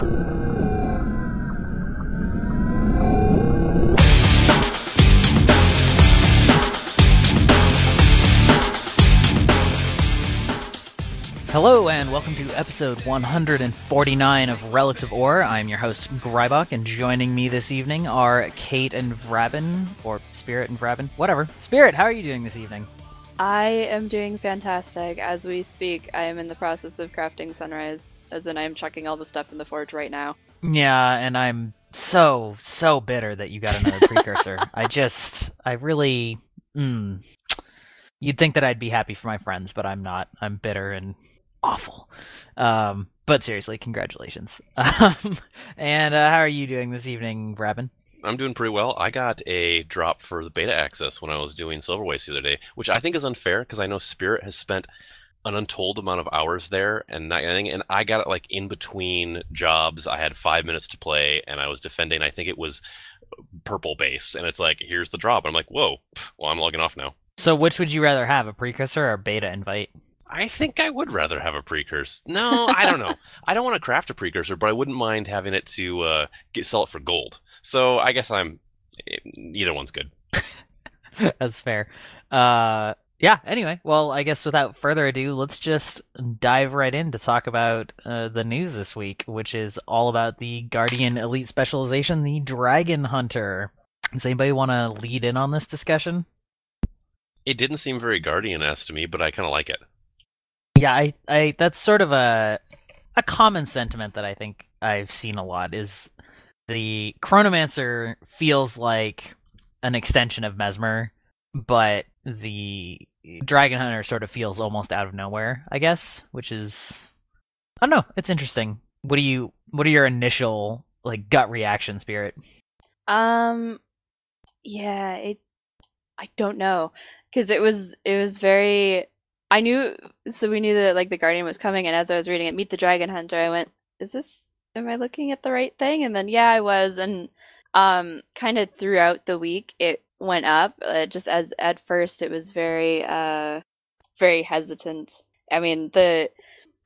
Hello and welcome to episode 149 of Relics of Orr. I'm your host Grybach, and joining me this evening are Kate and Vrabin, or Spirit and Vrabin, whatever. Spirit, how are you doing this evening? I am doing fantastic. As we speak, I am in the process of crafting sunrise, as in I am chucking all the stuff in the forge right now. Yeah, and I'm so so bitter that you got another precursor. I just, I really, mm, you'd think that I'd be happy for my friends, but I'm not. I'm bitter and awful. Um, but seriously, congratulations. Um, and uh, how are you doing this evening, Rabin? I'm doing pretty well. I got a drop for the beta access when I was doing Silver Waste the other day, which I think is unfair because I know Spirit has spent an untold amount of hours there and not anything, and I got it like in between jobs. I had five minutes to play, and I was defending. I think it was purple base, and it's like here's the drop. I'm like, whoa. Well, I'm logging off now. So, which would you rather have, a precursor or a beta invite? I think I would rather have a precursor. No, I don't know. I don't want to craft a precursor, but I wouldn't mind having it to uh, get sell it for gold. So I guess I'm either one's good. That's fair. Uh, yeah. Anyway, well, I guess without further ado, let's just dive right in to talk about uh, the news this week, which is all about the Guardian Elite Specialization, the Dragon Hunter. Does anybody want to lead in on this discussion? It didn't seem very Guardian-esque to me, but I kind of like it. Yeah, I, I that's sort of a a common sentiment that I think I've seen a lot is the Chronomancer feels like an extension of Mesmer, but the Dragon Hunter sort of feels almost out of nowhere, I guess, which is I don't know, it's interesting. What do you what are your initial like gut reaction, Spirit? Um yeah, it I don't know cuz it was it was very I knew, so we knew that like the Guardian was coming, and as I was reading it, Meet the Dragon Hunter, I went, "Is this? Am I looking at the right thing?" And then yeah, I was, and um, kind of throughout the week, it went up. Uh, just as at first, it was very, uh, very hesitant. I mean, the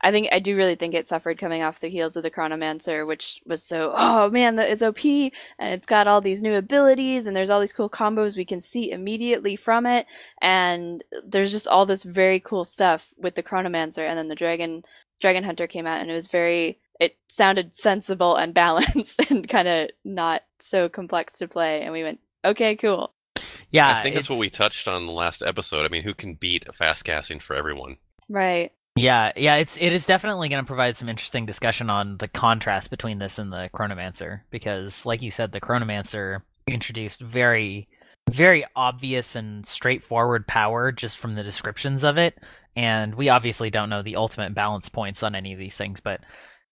I think I do really think it suffered coming off the heels of the Chronomancer, which was so oh man, that is OP, and it's got all these new abilities, and there's all these cool combos we can see immediately from it, and there's just all this very cool stuff with the Chronomancer, and then the Dragon Dragon Hunter came out, and it was very it sounded sensible and balanced and kind of not so complex to play, and we went okay, cool. Yeah, I think that's what we touched on in the last episode. I mean, who can beat fast casting for everyone? Right. Yeah, yeah, it's it is definitely going to provide some interesting discussion on the contrast between this and the Chronomancer because, like you said, the Chronomancer introduced very, very obvious and straightforward power just from the descriptions of it, and we obviously don't know the ultimate balance points on any of these things, but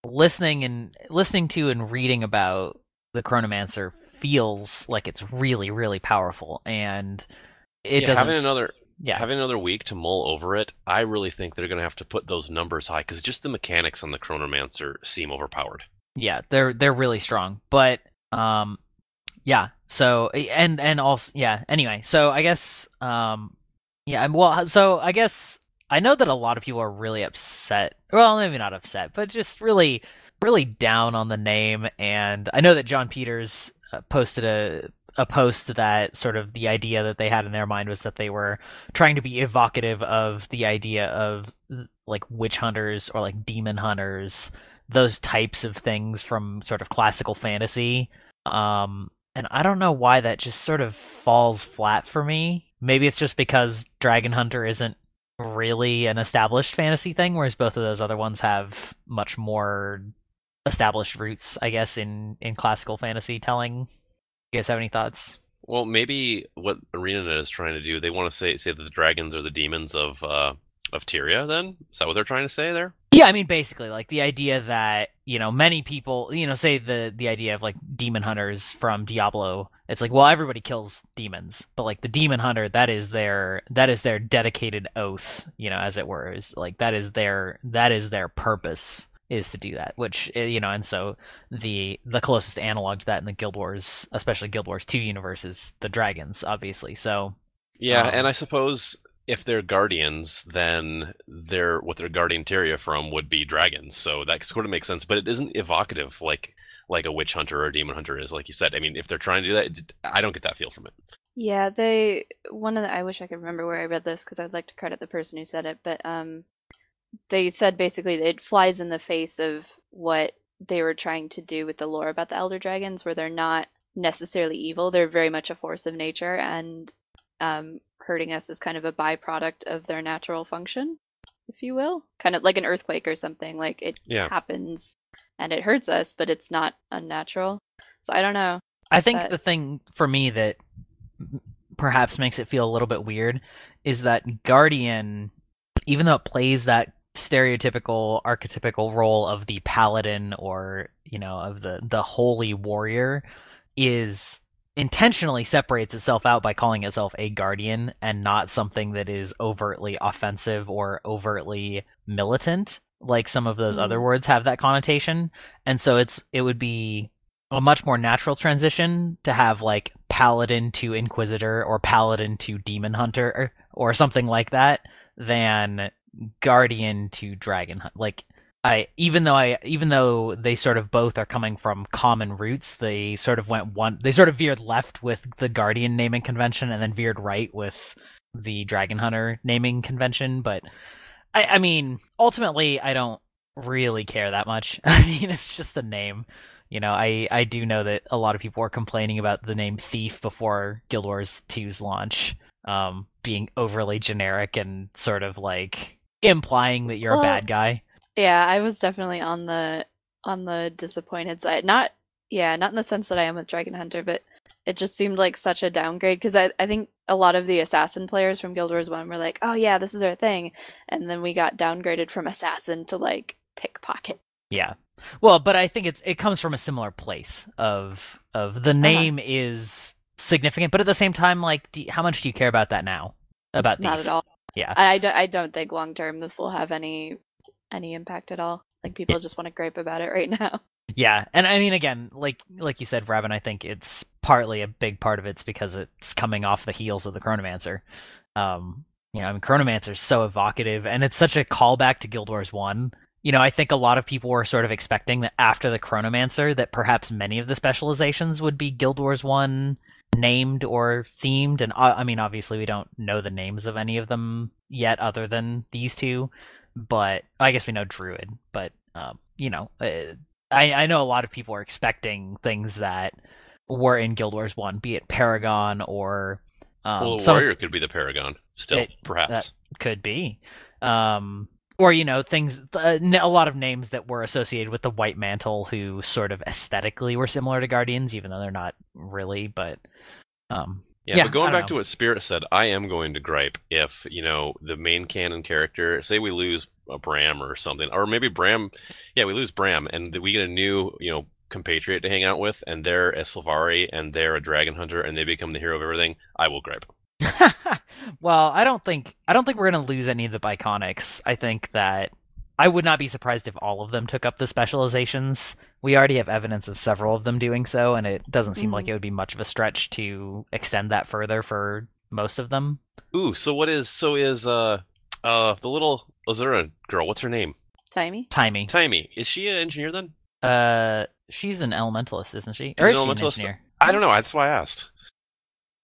listening and listening to and reading about the Chronomancer feels like it's really, really powerful, and it yeah, doesn't. Having another yeah. Having another week to mull over it, I really think they're going to have to put those numbers high because just the mechanics on the Chronomancer seem overpowered. Yeah, they're they're really strong, but um, yeah. So and and also yeah. Anyway, so I guess um, yeah. Well, so I guess I know that a lot of people are really upset. Well, maybe not upset, but just really really down on the name. And I know that Jon Peters posted a a post that sort of the idea that they had in their mind was that they were trying to be evocative of the idea of like witch hunters or like demon hunters those types of things from sort of classical fantasy. Um and i don't know why that just sort of falls flat for me. Maybe it's just because dragon hunter isn't really an established fantasy thing whereas both of those other ones have much more established roots i guess in in classical fantasy telling you guys have any thoughts? Well, maybe what ArenaNet is trying to do, they want to say say that the dragons are the demons of uh, of Tyria. Then is that what they're trying to say there? Yeah, I mean, basically, like the idea that you know many people, you know, say the the idea of like demon hunters from Diablo. It's like, well, everybody kills demons, but like the demon hunter, that is their that is their dedicated oath, you know, as it were, is like that is their that is their purpose is to do that which eh, you know and so the the closest analog to that in the guild wars especially guild wars 2 universe is the dragons obviously so yeah um, and i suppose if they're guardians, then they're what they're guardian Tyria from would be dragons. So that sort of makes sense, but it isn't evocative like like a witch hunter or a demon hunter is, like you said. I mean, if they're trying to do that, it- I don't get that feel from it. Yeah, they one of the I wish I could remember where I read this because I'd like to credit the person who said it, but um they said basically it flies in the face of what they were trying to do with the lore about the elder dragons where they're not necessarily evil, they're very much a force of nature and um hurting us is kind of a byproduct of their natural function, if you will. Kind of like an earthquake or something, like it Yeah. happens and it hurts us, but it's not unnatural. So I don't know. I think But- the thing for me that perhaps makes it feel a little bit weird is that Guardian, even though it plays that stereotypical archetypical role of the paladin or you know of the the holy warrior is intentionally separates itself out by calling itself a guardian and not something that is overtly offensive or overtly militant like some of those Mhm. other words have that connotation and so it's it would be a much more natural transition to have like paladin to inquisitor or paladin to demon hunter or, or something like that than guardian to dragon hunt. Like i even though i even though they sort of both are coming from common roots they sort of went one they sort of veered left with the guardian naming convention and then veered right with the dragon hunter naming convention. But i i mean ultimately i don't really care that much. I mean it's just a name. You know, I, I do know that a lot of people were complaining about the name Thief before Guild Wars 2's launch, um, being overly generic and sort of like implying that you're Well- a bad guy. Yeah, I was definitely on the on the disappointed side. Not yeah, not in the sense that I am with Dragon Hunter, but it just seemed like such a downgrade because I I think a lot of the assassin players from Guild Wars 1 were like, "Oh yeah, this is our thing." And then we got downgraded from assassin to like pickpocket. Yeah. Well, but I think it's it comes from a similar place of of the uh-huh. name is significant, but at the same time, like, you- how much do you care about that now? About Thief? Not at all. Yeah. And I, do, I don't think long term this will have any any impact at all. Like people just want to gripe about it right now. Yeah, and I mean, again, like like you said, Robin, I think it's partly a big part of it's because it's coming off the heels of the Chronomancer. Um, you know, I mean, Chronomancer is so evocative, and it's such a callback to Guild Wars One. You know, I think a lot of people were sort of expecting that after the Chronomancer, that perhaps many of the specializations would be Guild Wars One named or themed, and uh, I mean, obviously, we don't know the names of any of them yet, other than these two. But I guess we know Druid, but um, you know, uh, I, I know a lot of people are expecting things that were in Guild Wars One, be it Paragon or um, well, some warrior could be the paragon, still, It- perhaps. could be, um, or you know, things uh, a lot of names that were associated with the White Mantle, who sort of aesthetically were similar to Guardians, even though they're not really. But um, Yeah, Yeah, but going back to what Spirit said, I am going to gripe if, you know, the main canon character, say we lose a Bram or something, or maybe Bram, yeah, we lose Bram, and we get a new, you know, compatriot to hang out with, and they're a Sylvari, and they're a dragon hunter, and they become the hero of everything, I will gripe. well, I don't think I don't think we're gonna lose any of the Biconics. I think that I would not be surprised if all of them took up the specializations. We already have evidence of several of them doing so, and it doesn't seem like Mhm. it would be much of a stretch to extend that further for most of them. Ooh, so what is, so is, uh, uh, the little Asura girl, what's her name? Taimi. Taimi, Taimi. Is she an engineer then? uh, she's an elementalist, isn't she? She's Or is she an engineer? I don't know, that's why I asked.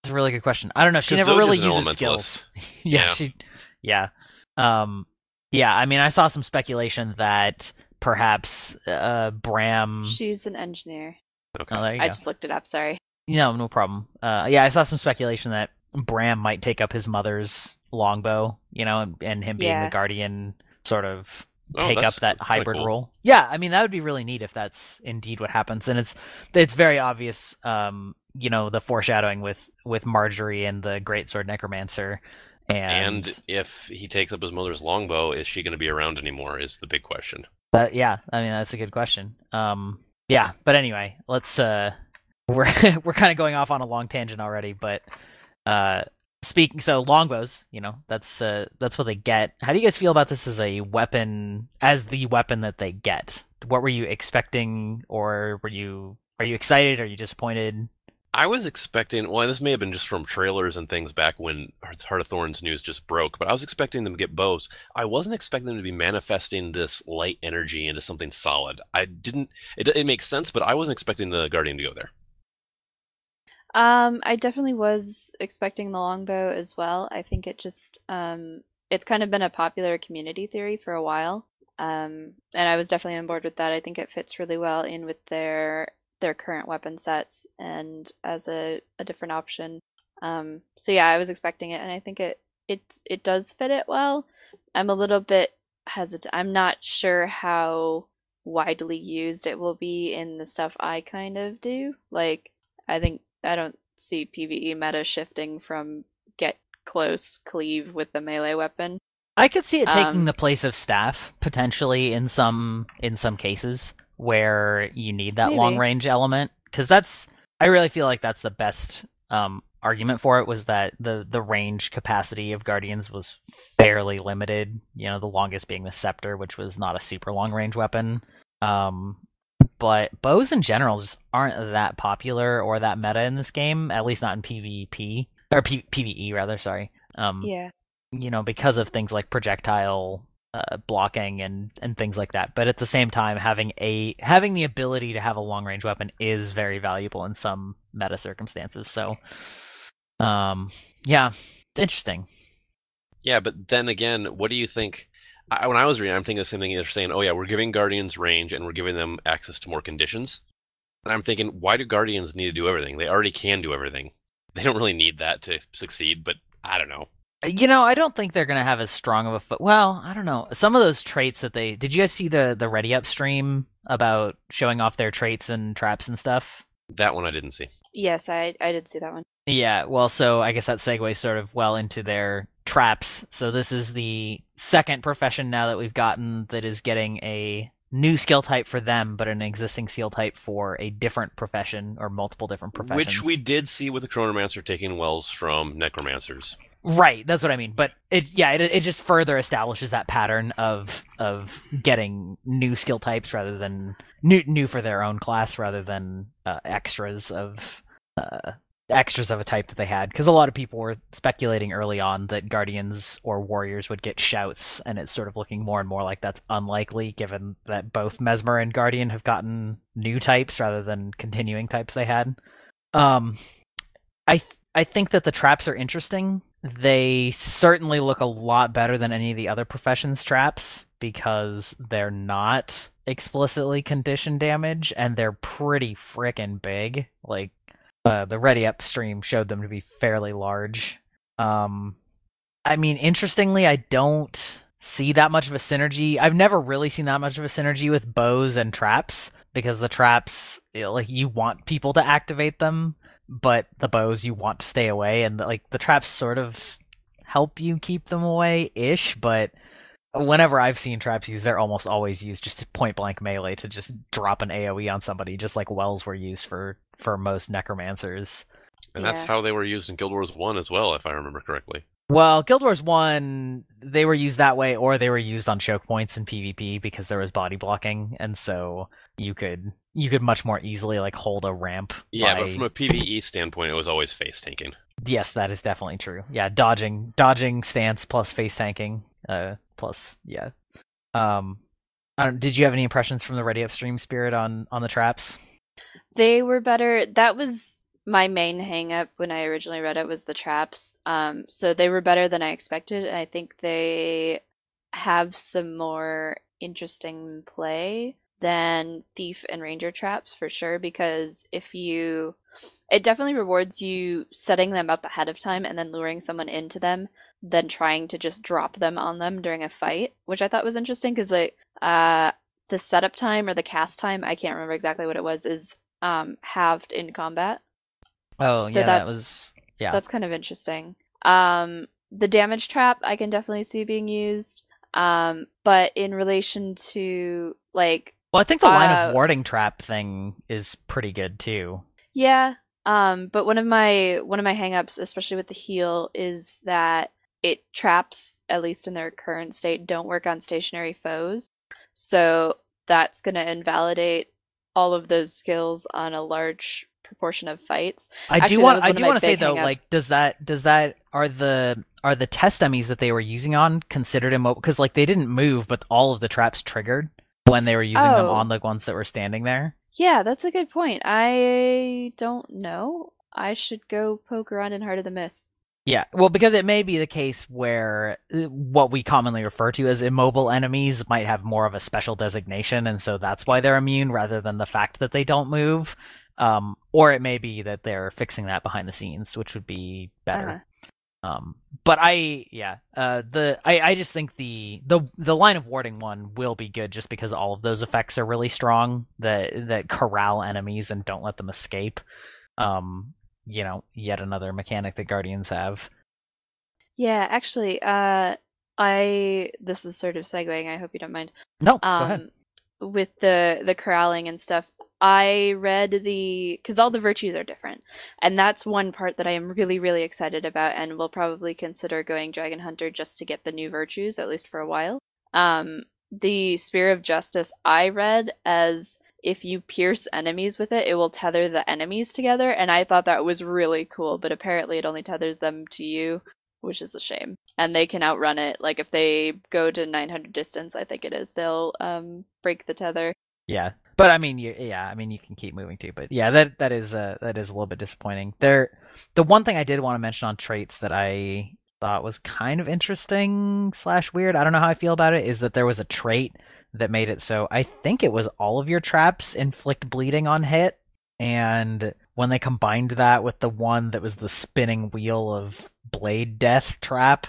That's a really good question. I don't know. She never Zoja's really uses skills. yeah, Yeah. she. Yeah. Um. Yeah. I mean, I saw some speculation that perhaps uh Bram. She's an engineer. Okay. Oh, there you I go. just looked it up. Sorry. No, no problem. Uh, yeah, I saw some speculation that Bram might take up his mother's longbow. You know, and, and him being Yeah. the guardian sort of Oh, take up that hybrid cool. role. Yeah, I mean that would be really neat if that's indeed what happens, and it's it's very obvious. Um, you know, the foreshadowing with with Marjorie and the Great Sword Necromancer, and, And if he takes up his mother's longbow, is she going to be around anymore? Is the big question. but yeah, I mean that's a good question. Um, yeah, but anyway, let's uh, we're we're kind of going off on a long tangent already, but uh. Speaking so longbows, you know that's uh, that's what they get. How do you guys feel about this as a weapon, as the weapon that they get? What were you expecting, or were you are you excited? Are you disappointed? I was expecting, well, this may have been just from trailers and things back when Heart of Thorns news just broke, but I was expecting them to get bows. I wasn't expecting them to be manifesting this light energy into something solid. I didn't, it, it makes sense, but I wasn't expecting the Guardian to go there. Um, I definitely was expecting the longbow as well. I think it just, um, it's kind of been a popular community theory for a while. Um, and I was definitely on board with that. I think it fits really well in with their their current weapon sets and as a, a different option. Um, so yeah, I was expecting it, and I think it it it does fit it well. I'm a little bit hesitant. I'm not sure how widely used it will be in the stuff I kind of do. Like, I think I don't see PVE meta shifting from get close cleave with the melee weapon. I could see it taking Um, the place of staff potentially in some in some cases where you need that Maybe. long range element because that's I really feel like that's the best um, argument for it was that the the range capacity of guardians was fairly limited. You know, the longest being the scepter, which was not a super long range weapon. Um, but bows in general just aren't that popular or that meta in this game, at least not in PvP or P- PvE rather. Sorry. Um, Yeah. you know, because of things like projectile uh, blocking and and things like that. But at the same time, having a having the ability to have a long range weapon is very valuable in some meta circumstances. So, um, yeah, it's interesting. Yeah, but then again, what do you think? I, when I was reading, I'm thinking the same thing. They're saying, "Oh yeah, we're giving Guardians range and we're giving them access to more conditions." And I'm thinking, why do Guardians need to do everything? They already can do everything. They don't really need that to succeed. But I don't know. You know, I don't think they're gonna have as strong of a foot. Well, I don't know. Some of those traits that they did. You guys see the the Ready Up stream about showing off their traits and traps and stuff? That one I didn't see. Yes, I I did see that one. Yeah, well, so I guess that segues sort of well into their traps. So this is the second profession now that we've gotten that is getting a new skill type for them, but an existing skill type for a different profession or multiple different professions. Which we did see with the Chronomancer taking wells from Necromancers. Right, that's what I mean. But it yeah, it it just further establishes that pattern of of getting new skill types rather than new new for their own class rather than uh, extras of uh, extras of a type that they had because a lot of people were speculating early on that guardians or warriors would get shouts and it's sort of looking more and more like that's unlikely given that both mesmer and guardian have gotten new types rather than continuing types they had um i th- i think that the traps are interesting they certainly look a lot better than any of the other professions traps because they're not explicitly condition damage and they're pretty freaking big. Like uh, the ready up stream showed them to be fairly large. Um i mean interestingly i don't see that much of a synergy. I've never really seen that much of a synergy with bows and traps because the traps like you want people to activate them but the bows you want to stay away and like the traps sort of help you keep them away ish but whenever i've seen traps used they're almost always used just point blank melee to just drop an aoe on somebody just like wells were used for for most necromancers And that's Yeah. how they were used in Guild Wars 1 as well, if I remember correctly. well guild wars 1 they were used that way or they were used on choke points in pvp because there was body blocking and so you could you could much more easily like hold a ramp Yeah, by- but from a PvE standpoint, it was always face tanking. Yes, that is definitely true. Yeah, dodging, dodging stance plus face tanking, uh, plus yeah. Um, I don't, did you have any impressions from the Ready Up Stream Spirit on on the traps? They were better. That was my main hang up when I originally read it was the traps. Um, so they were better than I expected. and I think they have some more interesting play than thief and ranger traps for sure because if you it definitely rewards you setting them up ahead of time and then luring someone into them than trying to just drop them on them during a fight which i thought was interesting because like uh the setup time or the cast time i can't remember exactly what it was is um halved in combat Oh So yeah, that that's- was yeah. that's kind of interesting. Um, the damage trap I can definitely see being used. Um, but in relation to like, well, I think the line uh, of warding trap thing is pretty good too. yeah. Um, but one of my one of my hangups, especially with the heal, is that it traps, at least in their current state, don't work on stationary foes. So that's gonna invalidate all of those skills on a large proportion of fights. I Actually, do want I do want to say though, hang-ups. like does that does that are the are the test dummies that they were using on considered immobile? Because like they didn't move, but all of the traps triggered when they were using them Oh. on the ones that were standing there. Yeah, that's a good point. I don't know. I should go poke around in Heart of the Mists. Yeah, well, because it may be the case where uh, what we commonly refer to as immobile enemies might have more of a special designation, and so that's why they're immune rather than the fact that they don't move. Um, or it may be that they're fixing that behind the scenes, which would be better. Uh-huh. Um, but I, yeah, uh, the I, I just think the the the line of warding one will be good just because all of those effects are really strong that that corral enemies and don't let them escape. Um, you know, yet another mechanic that guardians have. Yeah, actually, uh, I this is sort of segueing. I hope you don't mind. No, go ahead. Um, with the the corralling and stuff, I read the because all the virtues are different, and that's one part that I am really really excited about, and will probably consider going Dragon Hunter just to get the new virtues at least for a while. Um, the Spear of Justice I read as if you pierce enemies with it, it will tether the enemies together, and I thought that was really cool. But apparently, it only tethers them to you, which is a shame. And they can outrun it. Like if they go to 900 distance, I think it is, they'll um break the tether. Yeah, but I mean, you, yeah, I mean, you can keep moving too. But yeah, that that is uh, that is a little bit disappointing. There, the one thing I did want to mention on traits that I thought was kind of interesting slash weird. I don't know how I feel about it. Is that there was a trait that made it so I think it was all of your traps inflict bleeding on hit, and when they combined that with the one that was the spinning wheel of blade death trap,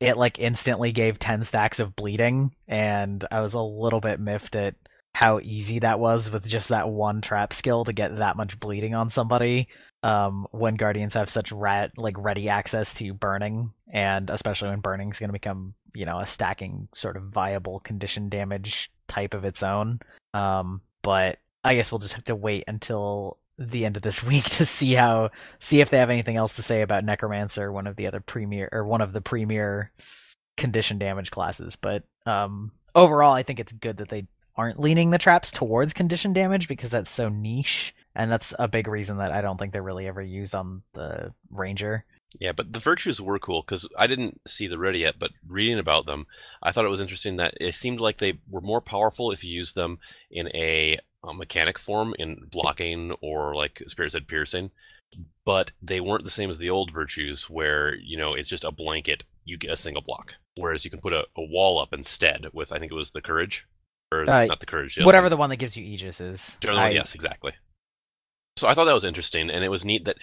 it like instantly gave 10 stacks of bleeding and I was a little bit miffed at how easy that was with just that one trap skill to get that much bleeding on somebody um when guardians have such rat like ready access to burning and especially when burning is going to become you know a stacking sort of viable condition damage type of its own. Um but i guess we'll just have to wait until the end of this week to see how see if they have anything else to say about necromancer one of the other premier or one of the premier condition damage classes. But um overall i think it's good that they aren't leaning the traps towards condition damage because that's so niche. And that's a big reason that i don't think they're really ever used on the ranger. Yeah, but the virtues were cool because I didn't see the ready yet, but reading about them, I thought it was interesting that it seemed like they were more powerful if you used them in a, uh mechanic form in blocking or like Spirit said piercing, but they weren't the same as the old virtues where you know it's just a blanket, you get a single block, whereas you can put a, a wall up instead with I think it was the courage, or Uh, not the courage, the whatever one. the one that gives you aegis is I- yes, exactly. So I thought that was interesting, and it was neat that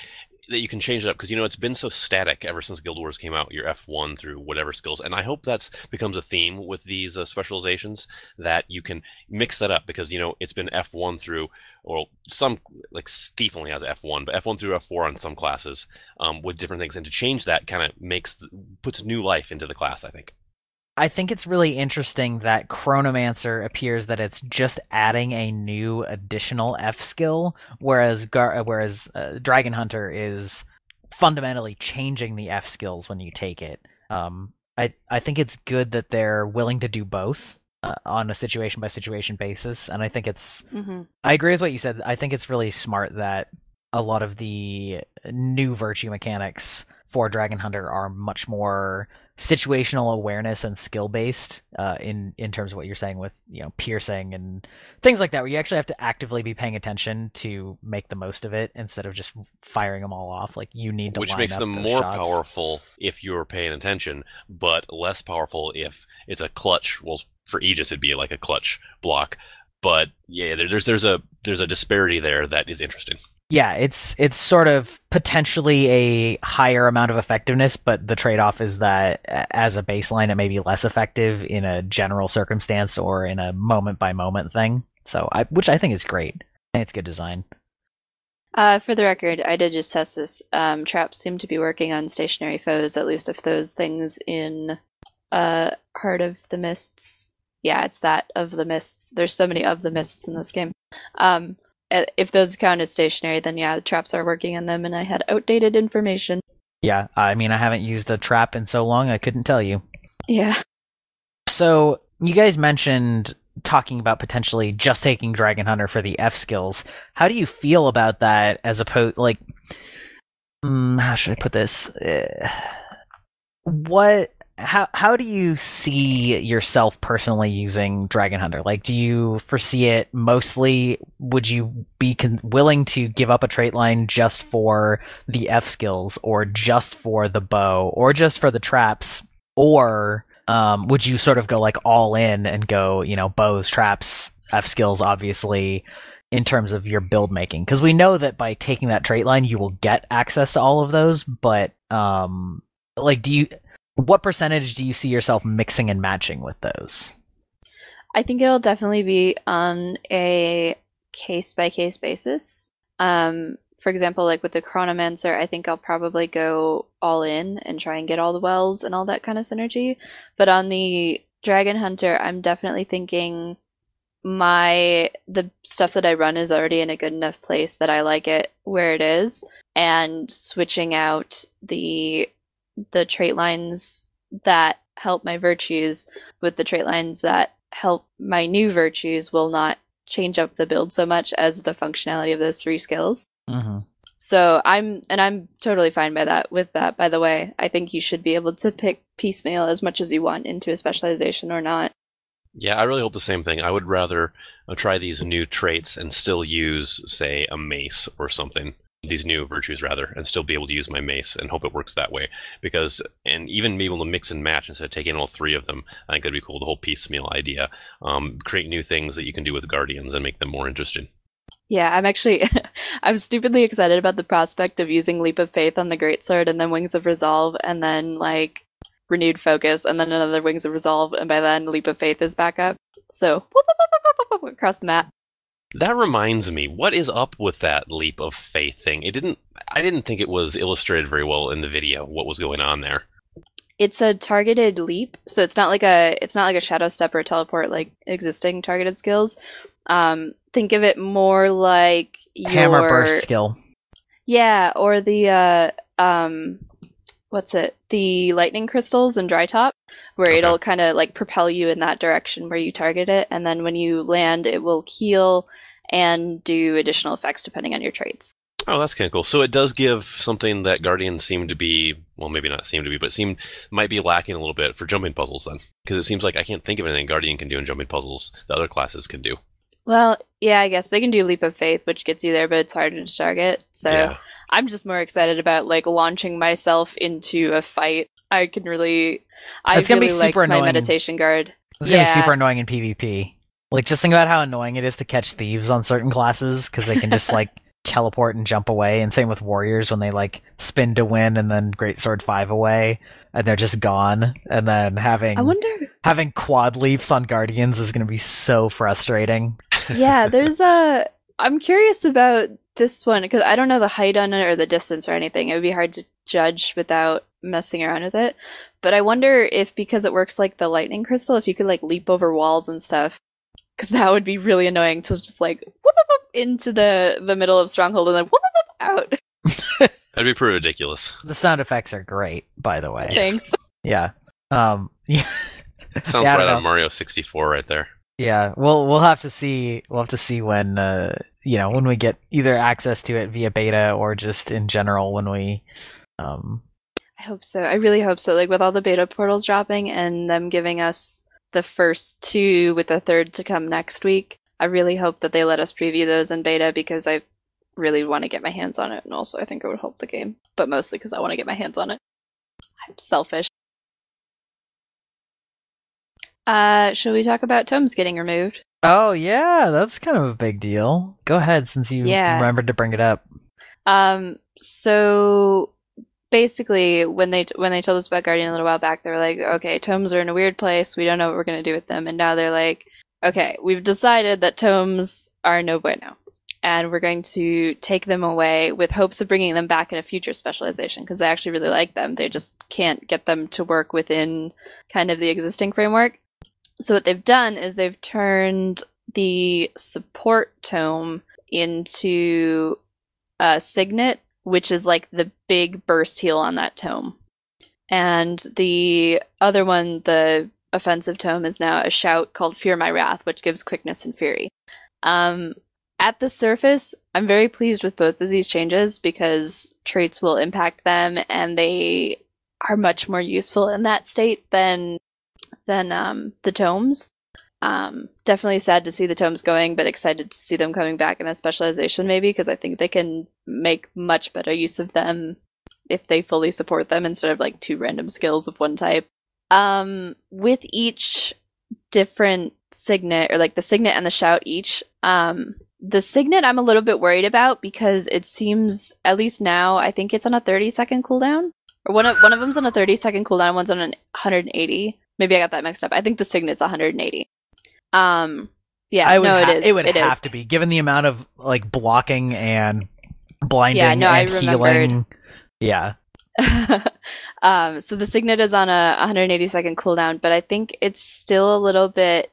that you can change it up because you know it's been so static ever since Guild Wars came out. Your F1 through whatever skills, and I hope that's becomes a theme with these uh, specializations that you can mix that up because you know it's been F1 through, or some like Thief only has F1, but F1 through F4 on some classes um, with different things, and to change that kind of makes puts new life into the class. I think. I think it's really interesting that Chronomancer appears that it's just adding a new additional F skill, whereas Gar- whereas uh, Dragon Hunter is fundamentally changing the F skills when you take it. Um, I I think it's good that they're willing to do both uh, on a situation by situation basis, and I think it's hmm I agree with what you said. I think it's really smart that a lot of the new virtue mechanics for Dragon Hunter are much more situational awareness and skill based uh, in in terms of what you're saying with you know piercing and things like that, where you actually have to actively be paying attention to make the most of it instead of just firing them all off. Like you need to which makes them more shots. powerful if you're paying attention, but less powerful if it's a clutch. Well, for Aegis, it'd be like a clutch block. But yeah, there's there's a there's a disparity there that is interesting. Yeah, it's it's sort of potentially a higher amount of effectiveness, but the trade-off is that as a baseline, it may be less effective in a general circumstance or in a moment-by-moment thing. So, I, which I think is great. It's good design. Uh, for the record, I did just test this. Um, traps seem to be working on stationary foes, at least if those things in uh, Heart of the Mists. Yeah, it's that of the Mists. There's so many of the Mists in this game. Um, if those count as stationary, then yeah, the traps are working on them, and I had outdated information. Yeah, I mean, I haven't used a trap in so long, I couldn't tell you. Yeah. So, you guys mentioned talking about potentially just taking Dragon Hunter for the F skills. How do you feel about that as opposed like mm, how should I put this? Uh, what how how do you see yourself personally using Dragon Hunter? Like, do you foresee it mostly? Would you be con- willing to give up a trait line just for the F skills, or just for the bow, or just for the traps, or um, would you sort of go like all in and go, you know, bows, traps, F skills, obviously, in terms of your build making? Because we know that by taking that trait line, you will get access to all of those, but um, like, do you? What percentage do you see yourself mixing and matching with those? I think it'll definitely be on a case by case basis. Um, for example, like with the Chronomancer, I think I'll probably go all in and try and get all the wells and all that kind of synergy. But on the Dragon Hunter, I'm definitely thinking my the stuff that I run is already in a good enough place that I like it where it is, and switching out the the trait lines that help my virtues with the trait lines that help my new virtues will not change up the build so much as the functionality of those three skills. Mm-hmm. So I'm, and I'm totally fine by that. With that, by the way, I think you should be able to pick piecemeal as much as you want into a specialization or not. Yeah, I really hope the same thing. I would rather uh, try these new traits and still use, say, a mace or something these new virtues rather and still be able to use my mace and hope it works that way. Because and even be able to mix and match instead of taking all three of them i think that'd be cool the whole piecemeal idea. Um, create new things that you can do with guardians and make them more interesting. Yeah i'm actually i'm stupidly excited about the prospect of using leap of faith on the Great Sword and then wings of resolve and then like renewed focus and then another wings of resolve and by then leap of faith is back up. So across the map that reminds me, what is up with that leap of faith thing? It didn't I didn't think it was illustrated very well in the video what was going on there. It's a targeted leap, so it's not like a it's not like a shadow step or teleport like existing targeted skills. Um, think of it more like your hammer burst skill. Yeah, or the uh, um, what's it? The lightning crystals and dry top, where okay. it'll kind of like propel you in that direction where you target it, and then when you land, it will heal and do additional effects depending on your traits. Oh, that's kind of cool. So it does give something that Guardians seem to be, well, maybe not seem to be, but seem might be lacking a little bit for jumping puzzles then, because it seems like I can't think of anything Guardian can do in jumping puzzles that other classes can do. Well, yeah, I guess they can do Leap of Faith, which gets you there, but it's harder to target. So yeah. I'm just more excited about like launching myself into a fight. I can really, I it's really like my meditation guard. It's gonna be super annoying in PvP. Like, just think about how annoying it is to catch thieves on certain classes because they can just like teleport and jump away. And same with warriors when they like spin to win and then great sword five away and they're just gone. And then having I wonder having quad leaps on guardians is going to be so frustrating. Yeah, there's a. I'm curious about this one because I don't know the height on it or the distance or anything. It would be hard to judge without messing around with it. But I wonder if because it works like the lightning crystal, if you could like leap over walls and stuff, because that would be really annoying to just like whoop, whoop, into the the middle of stronghold and then whoop, out. That'd be pretty ridiculous. The sound effects are great, by the way. Thanks. Yeah. Um. Yeah. Sounds yeah, right on Mario 64 right there. Yeah, we'll we'll have to see we'll have to see when uh you know when we get either access to it via beta or just in general when we um I hope so. I really hope so. Like with all the beta portals dropping and them giving us the first two with the third to come next week. I really hope that they let us preview those in beta because I really want to get my hands on it and also I think it would help the game, but mostly because I want to get my hands on it. I'm selfish. Uh, shall we talk about tomes getting removed? Oh yeah, that's kind of a big deal. Go ahead, since you yeah. remembered to bring it up. Um, so basically, when they when they told us about Guardian a little while back, they were like, "Okay, tomes are in a weird place. We don't know what we're gonna do with them." And now they're like, "Okay, we've decided that tomes are no bueno." and we're going to take them away with hopes of bringing them back in a future specialization because they actually really like them. They just can't get them to work within kind of the existing framework. So what they've done is they've turned the support tome into a signet, which is like the big burst heal on that tome. And the other one, the offensive tome is now a shout called Fear My Wrath, which gives quickness and fury. Um, at the surface, I'm very pleased with both of these changes because traits will impact them and they are much more useful in that state than than um, the tomes. Um, definitely sad to see the tomes going, but excited to see them coming back in a specialization maybe because I think they can make much better use of them if they fully support them instead of like two random skills of one type. Um, with each different signet or like the signet and the shout each, um, the signet I'm a little bit worried about because it seems at least now I think it's on a 30 second cooldown. Or one of one of them's on a 30 second cooldown, one's on a 180. Maybe I got that mixed up. I think the signet's 180. Um yeah, I would no, ha- it is. it would it have is. to be given the amount of like blocking and blinding Yeah, no, I and remembered. healing. Yeah. um, so the signet is on a 180 second cooldown, but I think it's still a little bit.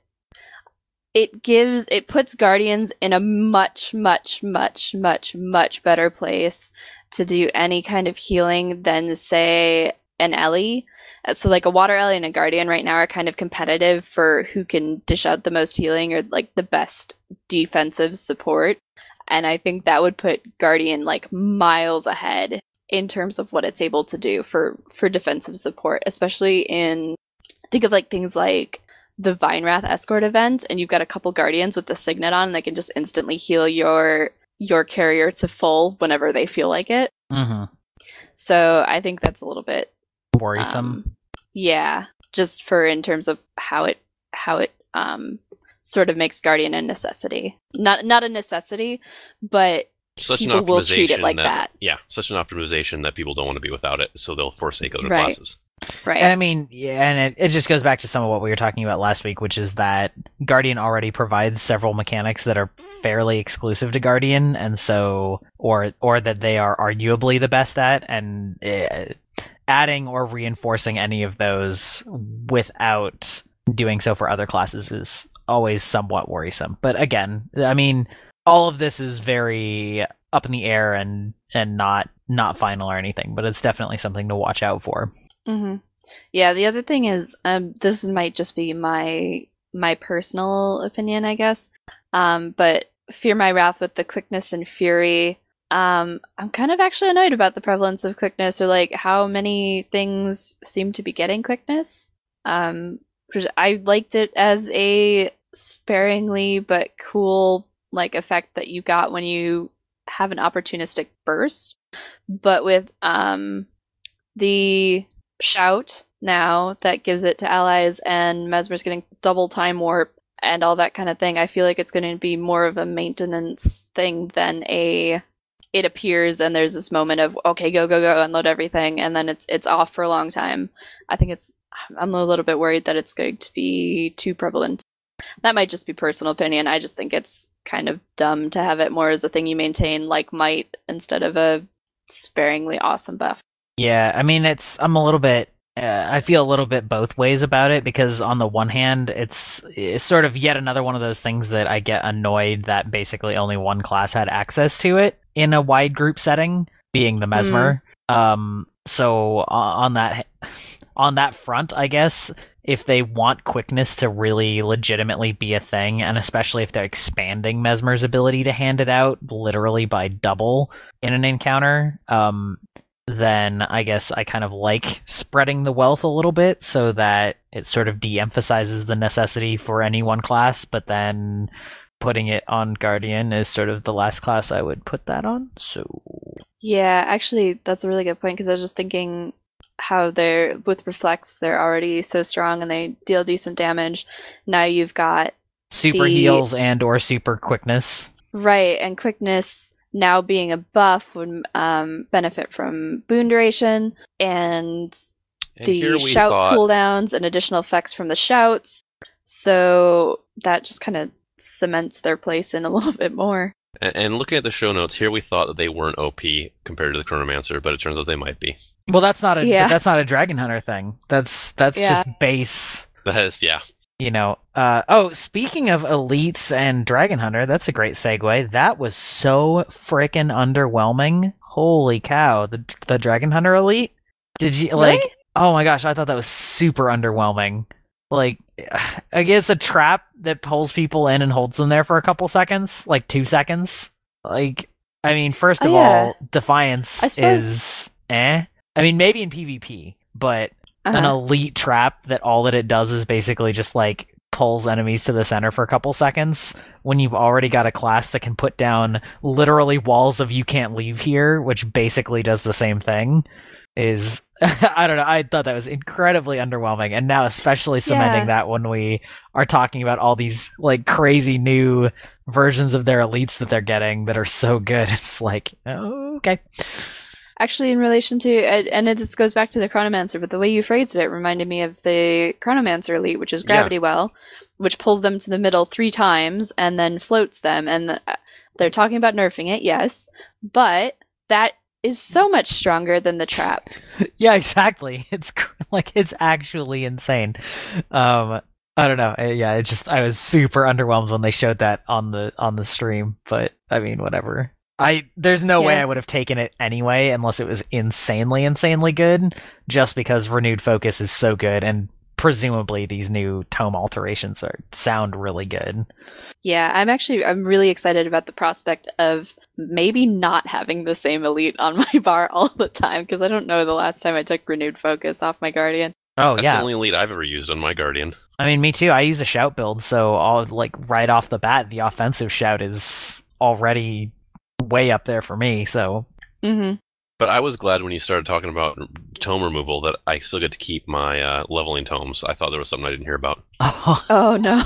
It gives it puts guardians in a much, much, much, much, much better place to do any kind of healing than say an Ellie. Uh, So like a water Ellie and a guardian right now are kind of competitive for who can dish out the most healing or like the best defensive support. And I think that would put Guardian like miles ahead in terms of what it's able to do for for defensive support, especially in think of like things like the Vinewrath escort event, and you've got a couple guardians with the signet on, and they can just instantly heal your your carrier to full whenever they feel like it. hmm So I think that's a little bit Worrisome. um, yeah, just for in terms of how it how it um sort of makes guardian a necessity. Not not a necessity, but Such people an will treat it like that. Yeah, such an optimization that people don't want to be without it, so they'll forsake other Right. classes. right. And I mean, yeah, and it, it just goes back to some of what we were talking about last week, which is that Guardian already provides several mechanics that are fairly exclusive to Guardian, and so, or or that they are arguably the best at, and uh, adding or reinforcing any of those without doing so for other classes is always somewhat worrisome. But again, I mean, all of this is very up in the air and and not not final or anything, but it's definitely something to watch out for. hmm Yeah, the other thing is, um, this might just be my my personal opinion, I guess. Um, but fear my wrath with the quickness and fury. Um, I'm kind of actually annoyed about the prevalence of quickness, or like how many things seem to be getting quickness. Um, I liked it as a sparingly but cool like effect that you got when you have an opportunistic burst, but with um the shout now that gives it to allies and Mesmer's getting double time warp and all that kind of thing. I feel like it's going to be more of a maintenance thing than a it appears and there's this moment of okay go go go unload everything and then it's it's off for a long time. I think it's I'm a little bit worried that it's going to be too prevalent. That might just be personal opinion. I just think it's kind of dumb to have it more as a thing you maintain like might instead of a sparingly awesome buff. Yeah, I mean, it's I'm a little bit. Uh, I feel a little bit both ways about it because on the one hand, it's it's sort of yet another one of those things that I get annoyed that basically only one class had access to it in a wide group setting, being the mesmer. Um, so on that on that front, I guess if they want quickness to really legitimately be a thing, and especially if they're expanding Mesmer's ability to hand it out literally by double in an encounter, um, then I guess I kind of like spreading the wealth a little bit so that it sort of de emphasizes the necessity for any one class, but then putting it on Guardian is sort of the last class I would put that on. So Yeah, actually, that's a really good point because I was just thinking how they're with reflex, they're already so strong and they deal decent damage. Now you've got super The- heals and or super quickness. right and quickness now being a buff would um, benefit from boon duration and, And the shout thought, cooldowns and additional effects from the shouts. So that just kind of cements their place in a little bit more. and, and looking at the show notes, here we thought that they weren't OP compared to the Chronomancer, but it turns out they might be. Well, that's not a Yeah. that's not a Dragon Hunter thing. That's that's Yeah. just base. That is, yeah. You know. Uh, oh, speaking of elites and Dragon Hunter, that's a great segue. That was so freaking underwhelming. Holy cow! The the Dragon Hunter elite. Did you like? Really? Oh my gosh, I thought that was super underwhelming. like I guess a trap that pulls people in and holds them there for a couple seconds, like two seconds. Like I mean, first Oh, of yeah. all, defiance suppose- is eh. I mean, maybe in PvP, but an Uh-huh. elite trap that all that it does is basically just like pulls enemies to the center for a couple seconds when you've already got a class that can put down literally walls of you can't leave here which basically does the same thing is i don't know i thought that was incredibly underwhelming and now especially cementing Yeah. that when we are talking about all these like crazy new versions of their elites that they're getting that are so good it's like okay Actually, in relation to, and this goes back to the Chronomancer, but the way you phrased it reminded me of the Chronomancer Elite, which is Yeah. Gravity Well, which pulls them to the middle three times and then floats them. And they're talking about nerfing it, yes, but that is so much stronger than the trap. yeah exactly. It's like it's actually insane. Um i don't know. Uh, yeah it's just i was super underwhelmed when they showed that on the on the stream but i mean whatever. I there's no way i would have taken it anyway unless it was insanely insanely good just because renewed focus is so good and presumably these new tome alterations are sound really good. Yeah, I'm actually I'm really excited about the prospect of maybe not having the same elite on my bar all the time because I don't know the last time I took renewed focus off my guardian. oh That's yeah the only elite I've ever used on my Guardian. I mean, me too. I use a shout build, so all like right off the bat, the offensive shout is already way up there for me. So Mm-hmm. But I was glad when you started talking about tome removal that I still get to keep my uh, leveling tomes. I thought there was something I didn't hear about. oh, Oh no.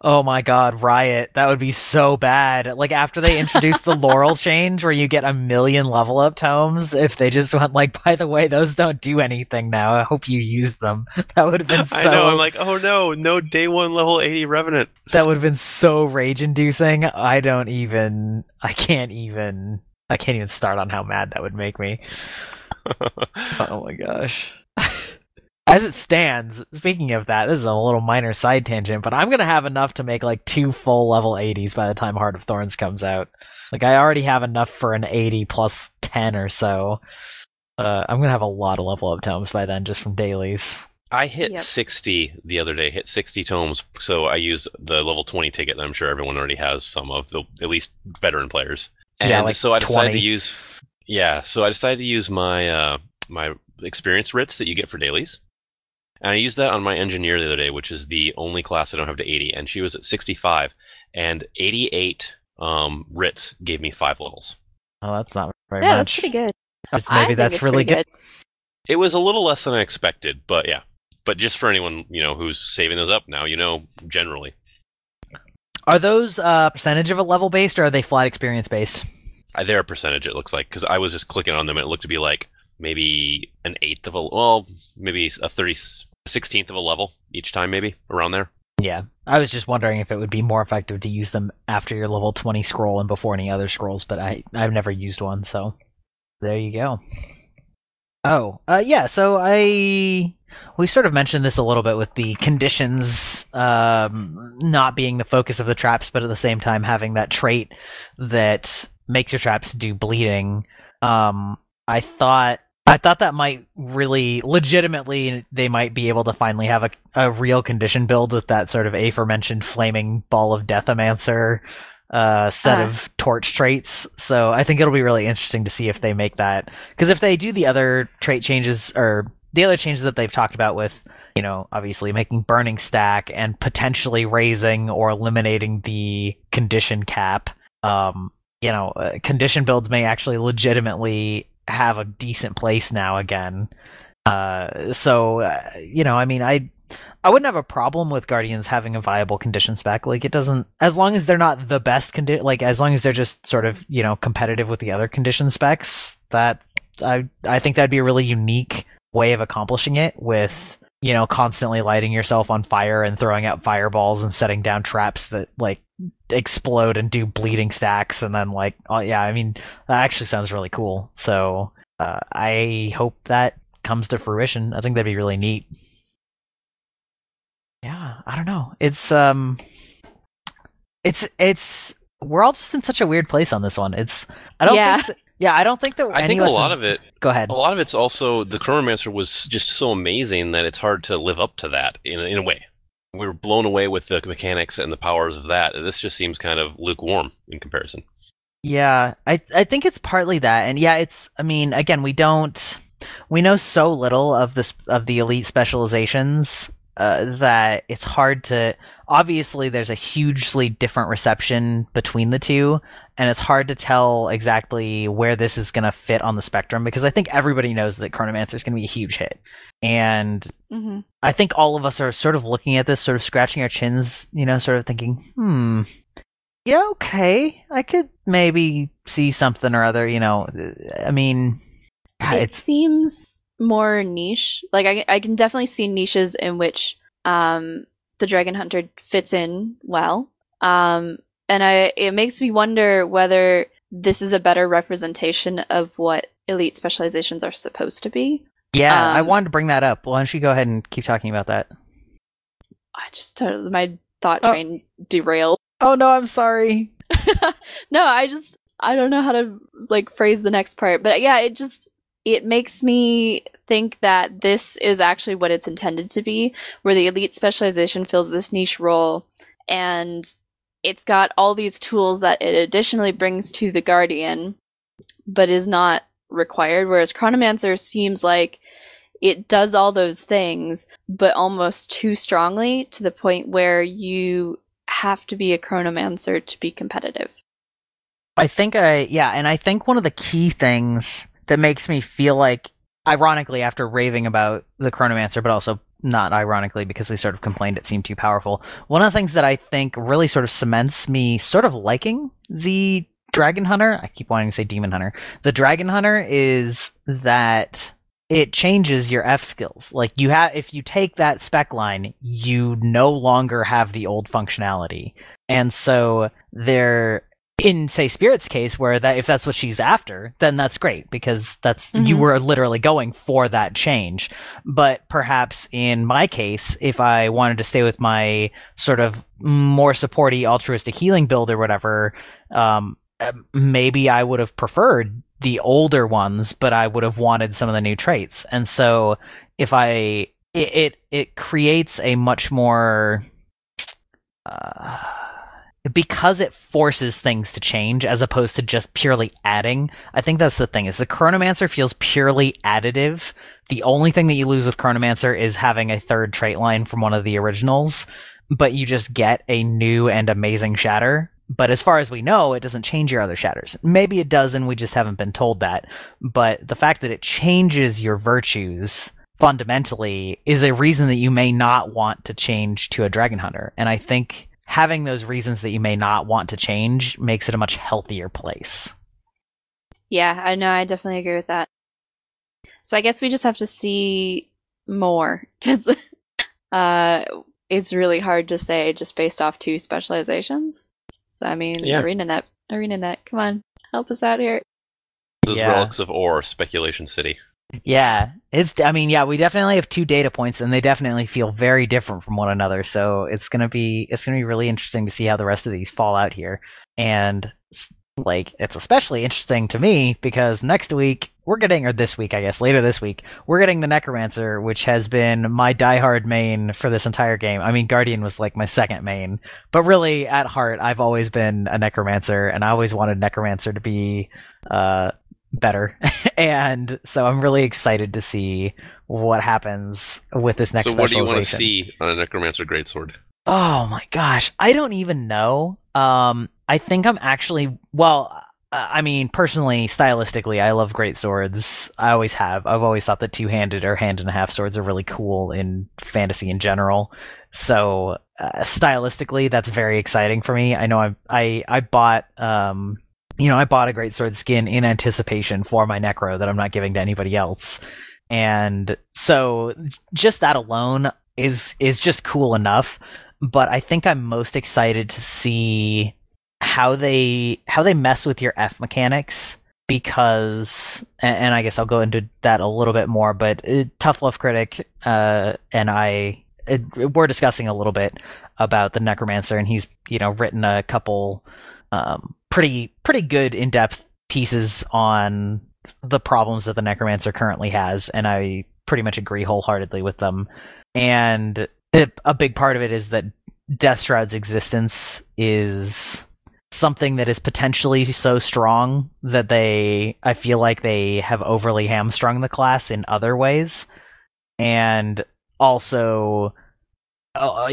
oh my god, Riot, that would be so bad. Like after they introduced the Laurel change, where you get a million level up tomes, if they just went like, by the way, those don't do anything now. I hope you use them. That would have been so. I know. I'm like, oh no, no day one level 80 Revenant. that would have been so rage inducing. I don't even. I can't even. I can't even start on how mad that would make me. Oh my gosh. As it stands, speaking of that, this is a little minor side tangent, but I'm gonna have enough to make like two full level 80s by the time Heart of Thorns comes out. Like I already have enough for an 80 plus 10 or so. Uh, I'm gonna have a lot of level up tomes by then, just from dailies. I hit Yep. 60 the other day, hit 60 tomes, so I used the level 20 ticket that I'm sure everyone already has some of, the at least veteran players. And Yeah, like so I decided 20. to use yeah, so I decided to use my uh my experience writs that you get for dailies. And I used that on my engineer the other day, which is the only class I don't have to 80, and she was at 65 and 88 um writs gave me 5 levels. Oh, that's not very Yeah, much. that's pretty good. Just Maybe think that's really pretty good. It was a little less than I expected, but yeah. But just for anyone, you know, who's saving those up now, you know, generally. Are those uh, percentage of a level based, or are they flat experience based? Uh, They're a percentage, it looks like, because I was just clicking on them and it looked to be like maybe an eighth of a, well, maybe a 30, 16th of a level each time, maybe around there. Yeah, I was just wondering if it would be more effective to use them after your level 20 scroll and before any other scrolls, but I I've never used one, so there you go. Oh, uh, yeah. So I we sort of mentioned this a little bit with the conditions um, not being the focus of the traps, but at the same time having that trait that makes your traps do bleeding. Um, I thought I thought that might really legitimately they might be able to finally have a, a real condition build with that sort of aforementioned flaming ball of deathamancer uh, set Uh. of torch traits. So I think it'll be really interesting to see if they make that because if they do the other trait changes or the other changes that they've talked about with you know obviously making burning stack and potentially raising or eliminating the condition cap. Um you know uh, condition builds may actually legitimately have a decent place now again. Uh so uh, you know i mean i i wouldn't have a problem with guardians having a viable condition spec. Like it doesn't as long as they're not the best condi- like as long as they're just sort of you know competitive with the other condition specs that i i think that'd be a really unique way of accomplishing it with you know constantly lighting yourself on fire and throwing out fireballs and setting down traps that like explode and do bleeding stacks and then like oh yeah i mean that actually sounds really cool. So uh, i hope that comes to fruition. I think that'd be really neat. Yeah i don't know. It's um it's it's we're all just in such a weird place on this one. It's i don't Yeah. think that, yeah i don't think that I any think a lot is- of it, go ahead a lot of it's also the Chronomancer was just so amazing that it's hard to live up to that in a, in a way. we were blown away with the mechanics and the powers of that. This just seems kind of lukewarm in comparison. Yeah, I I think it's partly that, and yeah, it's. I mean, again, we don't we know so little of this of the elite specializations uh, that it's hard to. Obviously, there's a hugely different reception between the two, and it's hard to tell exactly where this is going to fit on the spectrum because I think everybody knows that Chronomancer is going to be a huge hit, and hmm I think all of us are sort of looking at this, sort of scratching our chins, you know, sort of thinking, hmm, yeah, okay, I could maybe see something or other, you know. I mean, It it's seems more niche. Like I, I can definitely see niches in which um, the Dragon Hunter fits in well. Um, and I, it makes me wonder whether this is a better representation of what elite specializations are supposed to be. yeah. I um, wanted to bring that up. Why don't you go ahead and keep talking about that? I just totally my thought Oh. train derailed. Oh no, I'm sorry. no, I just I don't know how to like phrase the next part, but yeah, it just it makes me think that this is actually what it's intended to be, where the elite specialization fills this niche role and it's got all these tools that it additionally brings to the guardian but is not required whereas chronomancer seems like it does all those things but almost too strongly to the point where you have to be a chronomancer to be competitive. I think I yeah, and I think one of the key things that makes me feel like ironically after raving about the Chronomancer, but also not ironically because we sort of complained it seemed too powerful. One of the things that I think really sort of cements me sort of liking the Dragon Hunter, I keep wanting to say Demon Hunter. The Dragon Hunter is that it changes your F skills. Like you have if you take that spec line, you no longer have the old functionality. And so there in say spirit's case where that if that's what she's after then that's great because that's you Mhm. were literally going for that change but perhaps in my case if i wanted to stay with my sort of more supporty altruistic healing build or whatever um uh, maybe i would have preferred the older ones but i would have wanted some of the new traits and so if i it it, it creates a much more uh, because it forces things to change as opposed to just purely adding. I think that's the thing is the Chronomancer feels purely additive. The only thing that you lose with Chronomancer is having a third trait line from one of the originals, but you just get a new and amazing shatter. But as far as we know, it doesn't change your other shatters. Maybe it does, and we just haven't been told that. But the fact that it changes your virtues fundamentally is a reason that you may not want to change to a Dragon Hunter. And I think having those reasons that you may not want to change makes it a much healthier place. Yeah, I know. I definitely agree with that. So I guess we just have to see more because uh, it's really hard to say just based off two specializations. So I mean, Yeah. ArenaNet, ArenaNet, come on, help us out here. This is Yeah. Relics of Orr, Speculation City. Yeah, it's. I mean, yeah, we definitely have two data points, and they definitely feel very different from one another. So it's gonna be it's gonna be really interesting to see how the rest of these fall out here. And like, it's especially interesting to me because next week we're getting, or this week, I guess, later this week, we're getting the Necromancer, which has been my diehard main for this entire game. I mean, Guardian was like my second main, but really at heart, I've always been a Necromancer, and I always wanted Necromancer to be uh better. and so I'm really excited to see what happens with this next so what do you want to see on a Necromancer Greatsword? Oh my gosh, I don't even know. Um, I think I'm actually well. I mean, personally, stylistically, I love great swords. I always have. I've always thought that two-handed or hand and a half swords are really cool in fantasy in general. So, uh, stylistically, that's very exciting for me. I know I I I bought um you know I bought a great sword skin in anticipation for my necro that I'm not giving to anybody else, and so just that alone is is just cool enough. But I think I'm most excited to see how they how they mess with your F mechanics because and, I guess I'll go into that a little bit more but uh, Tough Love Critic uh, and I uh, we're discussing a little bit about the Necromancer and he's you know written a couple um, pretty pretty good in-depth pieces on the problems that the Necromancer currently has and I pretty much agree wholeheartedly with them. And it, a big part of it is that Death Shroud's existence is something that is potentially so strong that they I feel like they have overly hamstrung the class in other ways. And also uh,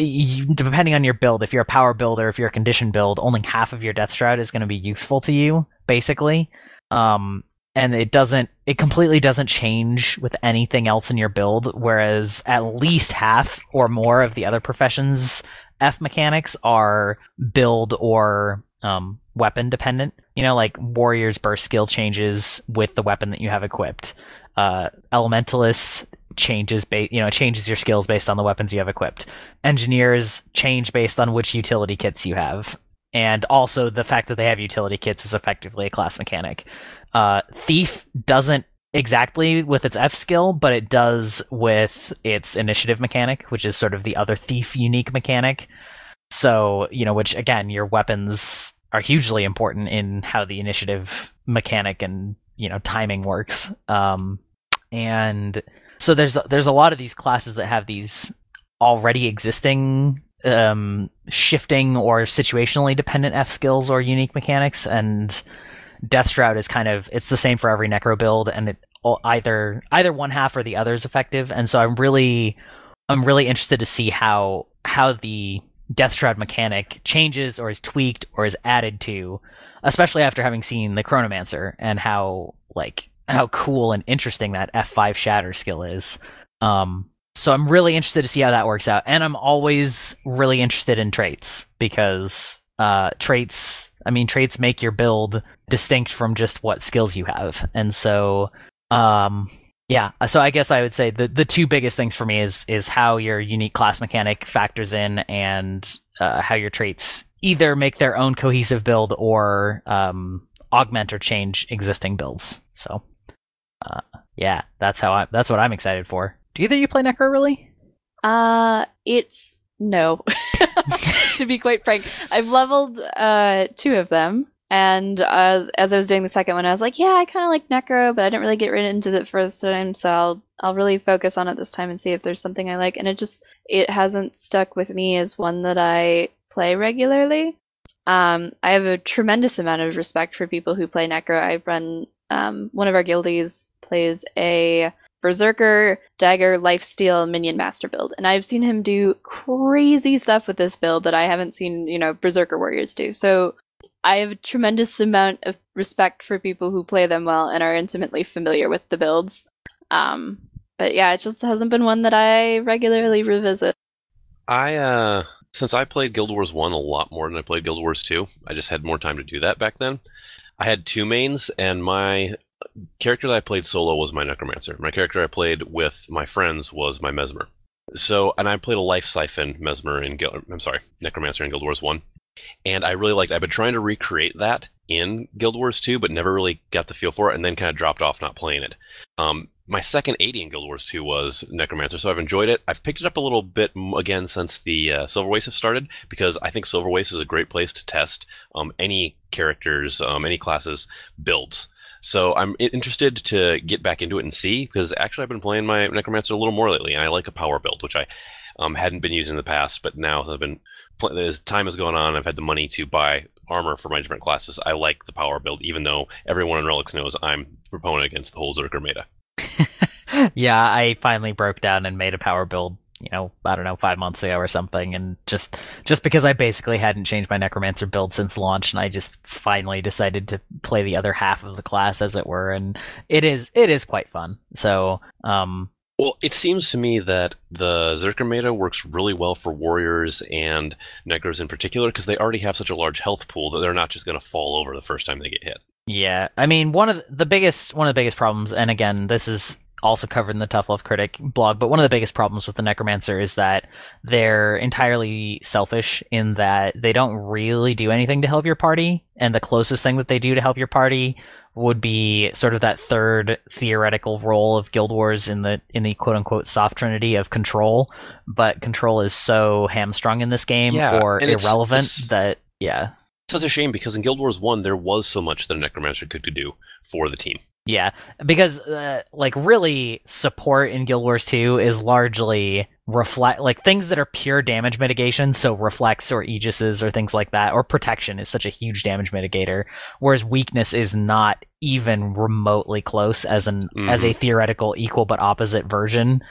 depending on your build if you're a power builder if you're a condition build only half of your death shroud is going to be useful to you basically um and it doesn't it completely doesn't change with anything else in your build whereas at least half or more of the other professions f mechanics are build or um, weapon dependent. You know, like warriors burst skill changes with the weapon that you have equipped. Uh, elementalists changes ba- you know changes your skills based on the weapons you have equipped. Engineers change based on which utility kits you have, and also the fact that they have utility kits is effectively a class mechanic. Uh, Thief doesn't exactly with its F skill, but it does with its initiative mechanic, which is sort of the other Thief unique mechanic. So, you know, which again, your weapons are hugely important in how the initiative mechanic and, you know, timing works. Um, and so there's there's a lot of these classes that have these already existing um, shifting or situationally dependent F skills or unique mechanics, and Death Shroud is kind of it's the same for every Necro build, and it either either one half or the other is effective. And so I'm really I'm really interested to see how how the Death Shroud mechanic changes or is tweaked or is added to, especially after having seen the Chronomancer and how like how cool and interesting that F5 Shatter skill is. Um, so I'm really interested to see how that works out, and I'm always really interested in traits because uh, traits. I mean, traits make your build distinct from just what skills you have, and so um, yeah, so I guess I would say the the two biggest things for me is is how your unique class mechanic factors in and uh, how your traits either make their own cohesive build or um, augment or change existing builds. So, yeah, that's how I that's what I'm excited for. Do either you play Necro really? Uh, it's no. to be quite frank, I've leveled uh two of them. And as as I was doing the second one, I was like, yeah, I kind of like Necro, but I didn't really get into the first time, so I'll I'll really focus on it this time and see if there's something I like. And it just it hasn't stuck with me as one that I play regularly. Um, I have a tremendous amount of respect for people who play Necro. I've run um, one of our guildies plays a Berserker, Dagger, Lifesteal, Minion Master build, and I've seen him do crazy stuff with this build that I haven't seen, you know, Berserker warriors do. So I have a tremendous amount of respect for people who play them well and are intimately familiar with the builds. Um, but yeah, it just hasn't been one that I regularly revisit. I uh since I played Guild Wars 1 a lot more than I played Guild Wars 2, I just had more time to do that back then. I had two mains and my character that I played solo was my Necromancer. My character I played with my friends was my Mesmer. So, and I played a Life Siphon Mesmer in Guild, I'm sorry, Necromancer in Guild Wars 1 and I really liked. I've been trying to recreate that in Guild Wars 2, but never really got the feel for it, and then kind of dropped off not playing it. Um, my second 80 in Guild Wars 2 was Necromancer, so I've enjoyed it. I've picked it up a little bit again since the uh, Silver Waste have started because I think Silver Waste is a great place to test um, any characters, um, any classes builds. So I'm interested to get back into it and see because actually I've been playing my Necromancer a little more lately, and I like a power build, which I um, hadn't been using in the past, but now I've been as time has gone on, I've had the money to buy armor for my different classes. I like the power build, even though everyone in Relics knows I'm proponent against the whole Zerker meta. yeah, I finally broke down and made a power build. You know, I don't know, five months ago or something, and just just because I basically hadn't changed my Necromancer build since launch, and I just finally decided to play the other half of the class, as it were, and it is it is quite fun. So, um, well, it seems to me that the Zerker meta works really well for warriors and Necros in particular because they already have such a large health pool that they're not just going to fall over the first time they get hit. Yeah, I mean one of the biggest one of the biggest problems, and again, this is also covered in the Tough Love Critic blog, but one of the biggest problems with the Necromancer is that they're entirely selfish in that they don't really do anything to help your party, and the closest thing that they do to help your party would be sort of that third theoretical role of Guild Wars in the in the quote unquote soft trinity of control, but control is so hamstrung in this game yeah, or irrelevant it's, it's, that yeah. It's such a shame because in Guild Wars 1 there was so much that a necromancer could, could do for the team. Yeah, because uh, like really support in Guild Wars 2 is largely reflect like things that are pure damage mitigation so reflects or aegises or things like that or protection is such a huge damage mitigator whereas weakness is not even remotely close as an mm-hmm. as a theoretical equal but opposite version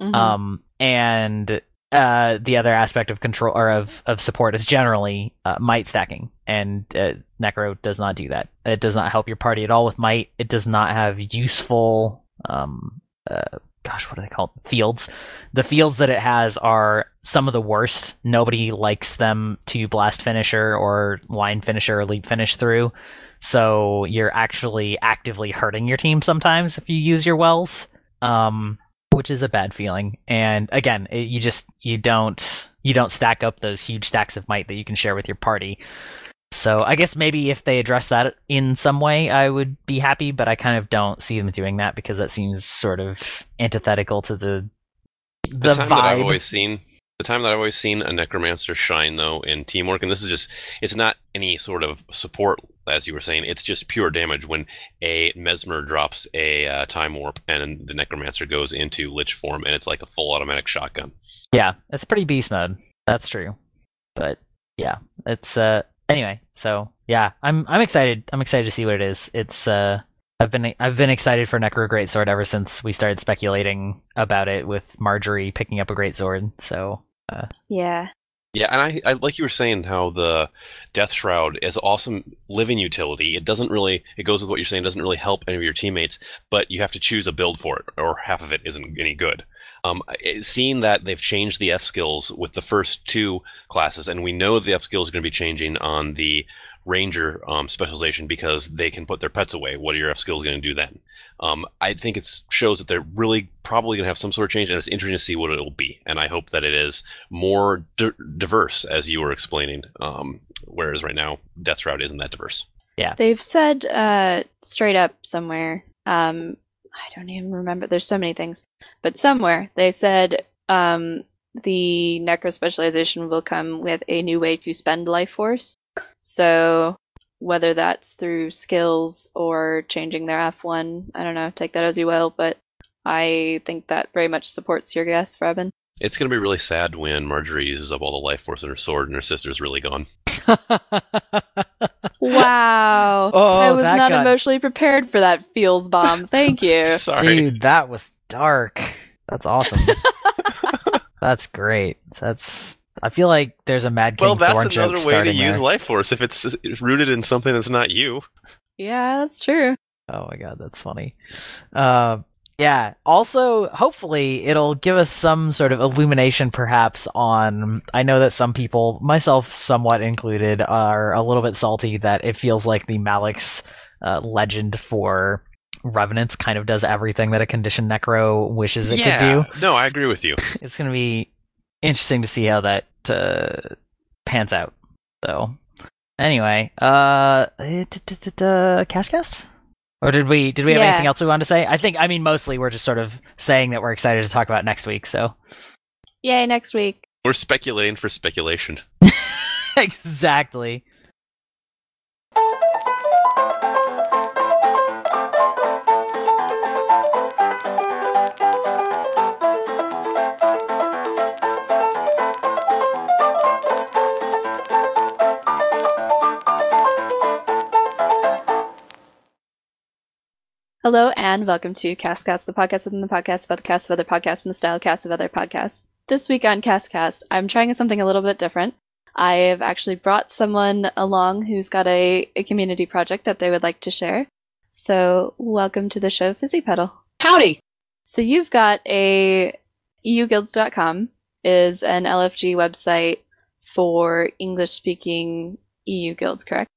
mm-hmm. um and uh the other aspect of control or of of support is generally uh, might stacking and uh, necro does not do that it does not help your party at all with might it does not have useful um uh, gosh, what are they called? Fields. The fields that it has are some of the worst. Nobody likes them to blast finisher or line finisher or leap finish through. So you're actually actively hurting your team sometimes if you use your wells, um, which is a bad feeling. And again, it, you just you don't you don't stack up those huge stacks of might that you can share with your party. So I guess maybe if they address that in some way, I would be happy. But I kind of don't see them doing that because that seems sort of antithetical to the the, the time vibe. that I've always seen. The time that I've always seen a necromancer shine though in teamwork, and this is just it's not any sort of support as you were saying, it's just pure damage when a mesmer drops a uh, time warp and the necromancer goes into lich form and it's like a full automatic shotgun. Yeah, it's pretty beast mode. That's true. But yeah, it's uh anyway, so yeah, I'm I'm excited. I'm excited to see what it is. It's uh I've been I've been excited for Necro Greatsword ever since we started speculating about it with Marjorie picking up a Greatsword. So uh, yeah, yeah, and I, I like you were saying how the Death Shroud is awesome living utility. It doesn't really it goes with what you're saying. Doesn't really help any of your teammates, but you have to choose a build for it, or half of it isn't any good. Um, seeing that they've changed the F skills with the first two classes, and we know the F skills are going to be changing on the Ranger um, specialization because they can put their pets away. What are your F skills going to do then? Um, I think it shows that they're really probably going to have some sort of change, and it's interesting to see what it'll be. And I hope that it is more di- diverse, as you were explaining. Um, whereas right now, Death Shroud isn't that diverse. Yeah, they've said uh, straight up somewhere. Um, I don't even remember. There's so many things, but somewhere they said um, the necro specialization will come with a new way to spend life force. So whether that's through skills or changing their F1, I don't know. Take that as you will, but I think that very much supports your guess, Robin. It's going to be really sad when Marjorie uses up all the life force in her sword and her sister's really gone. wow. Oh, I was not got... emotionally prepared for that feels bomb. Thank you. Sorry. Dude, that was dark. That's awesome. That's great. That's I feel like there's a Mad King Well, that's Thorn another way to use there. life force if it's rooted in something that's not you. Yeah, that's true. Oh my god, that's funny. Uh, yeah. Also, hopefully, it'll give us some sort of illumination, perhaps, on. I know that some people, myself somewhat included, are a little bit salty that it feels like the Mallyx uh, legend for Revenants kind of does everything that a conditioned Necro wishes it yeah. could do. No, I agree with you. It's going to be interesting to see how that uh, pans out. So, anyway, uh, Cast cast. or did we did we have yeah. anything else we wanted to say? I think I mean mostly we're just sort of saying that we're excited to talk about next week. So, yay, next week. We're speculating for speculation. exactly. Hello and welcome to Castcast, the podcast within the podcast about the cast of other podcasts and the style cast of other podcasts. This week on Castcast, I'm trying something a little bit different. I have actually brought someone along who's got a, a community project that they would like to share. So, welcome to the show, Fizzy Petal. Howdy. So, you've got a euguilds.com is an LFG website for English speaking EU guilds, correct?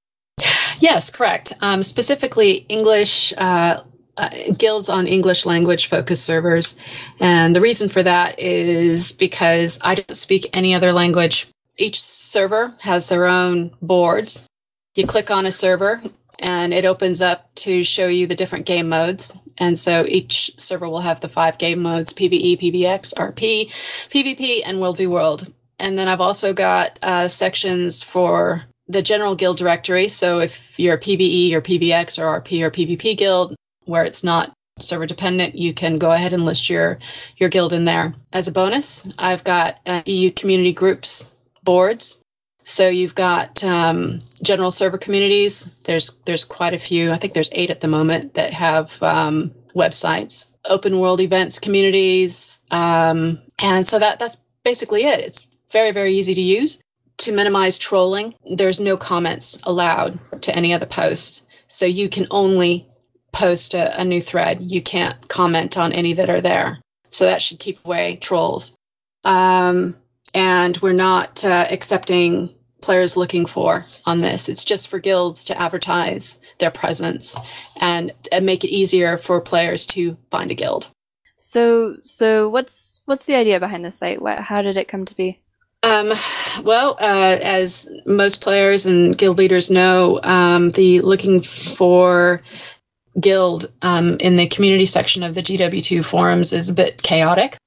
Yes, correct. Um, specifically, English uh, uh, guilds on English language focused servers. And the reason for that is because I don't speak any other language. Each server has their own boards. You click on a server and it opens up to show you the different game modes. And so each server will have the five game modes PvE, PvX, RP, PvP, and World v World. And then I've also got uh, sections for the general guild directory. So if you're a PvE or PvX or RP or PvP guild, where it's not server dependent, you can go ahead and list your your guild in there. As a bonus, I've got uh, EU community groups boards. So you've got um, general server communities. There's there's quite a few. I think there's eight at the moment that have um, websites. Open world events communities, um, and so that that's basically it. It's very very easy to use. To minimize trolling, there's no comments allowed to any other the posts. So you can only post a, a, new thread. You can't comment on any that are there. So that should keep away trolls. Um, and we're not uh, accepting players looking for on this. It's just for guilds to advertise their presence and, and make it easier for players to find a guild. So, so what's what's the idea behind the site? What, how did it come to be? Um, well, uh, as most players and guild leaders know, um, the looking for guild um, in the community section of the GW2 forums is a bit chaotic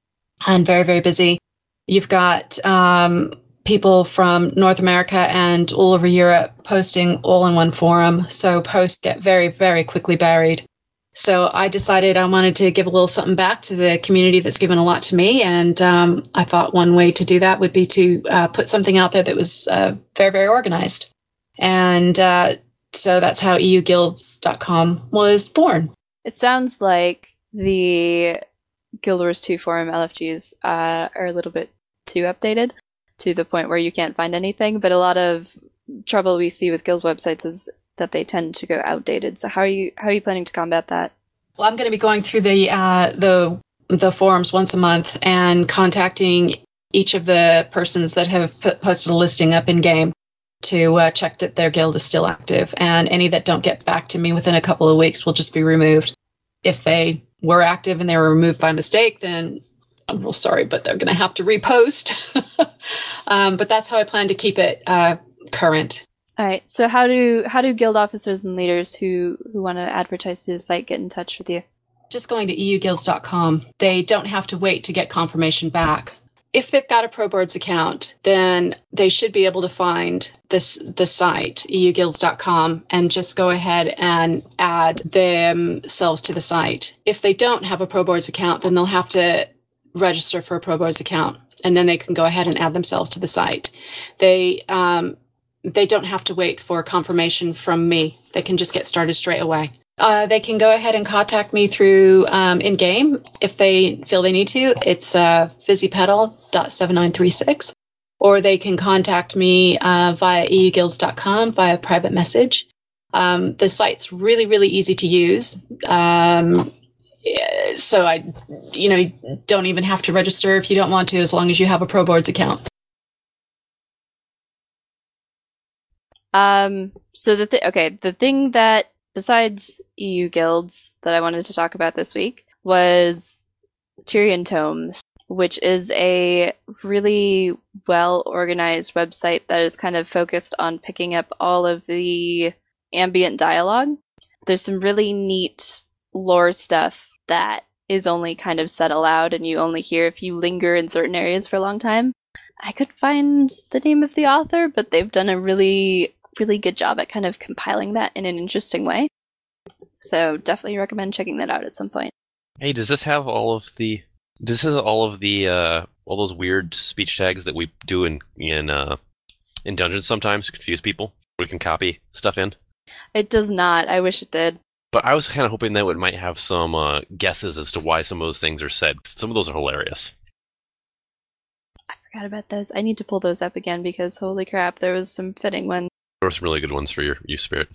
and very, very busy. You've got um, people from North America and all over Europe posting all in one forum. So posts get very, very quickly buried. So I decided I wanted to give a little something back to the community that's given a lot to me. And um, I thought one way to do that would be to uh, put something out there that was uh, very, very organized. And uh, so that's how euguilds.com was born. It sounds like the Guild Wars 2 forum LFGs uh, are a little bit too updated to the point where you can't find anything, but a lot of trouble we see with guild websites is that they tend to go outdated. So how are you how are you planning to combat that? Well, I'm going to be going through the uh, the the forums once a month and contacting each of the persons that have posted a listing up in game to uh, check that their guild is still active. And any that don't get back to me within a couple of weeks will just be removed. If they were active and they were removed by mistake, then I'm real sorry, but they're going to have to repost. um, but that's how I plan to keep it uh, current. All right. So how do how do guild officers and leaders who who want to advertise through the site get in touch with you? Just going to euguilds.com. They don't have to wait to get confirmation back if they've got a ProBoards account, then they should be able to find this the site euguilds.com and just go ahead and add themselves to the site. If they don't have a ProBoards account, then they'll have to register for a ProBoards account, and then they can go ahead and add themselves to the site. They um, they don't have to wait for confirmation from me. They can just get started straight away. Uh, they can go ahead and contact me through um, in game if they feel they need to. It's uh, fizzypetal.7936, or they can contact me uh, via euguilds.com via private message. Um, the site's really, really easy to use. Um, so I, you know, don't even have to register if you don't want to, as long as you have a ProBoards account. Um. So the th- okay, the thing that besides EU guilds that I wanted to talk about this week was Tyrian Tomes, which is a really well organized website that is kind of focused on picking up all of the ambient dialogue. There's some really neat lore stuff that is only kind of said aloud and you only hear if you linger in certain areas for a long time. I could find the name of the author, but they've done a really really good job at kind of compiling that in an interesting way. So definitely recommend checking that out at some point. Hey, does this have all of the does this have all of the uh all those weird speech tags that we do in in uh in dungeons sometimes to confuse people? We can copy stuff in. It does not. I wish it did. But I was kind of hoping that it might have some uh, guesses as to why some of those things are said. Some of those are hilarious. I forgot about those. I need to pull those up again because holy crap, there was some fitting ones. There some really good ones for your, your spirit.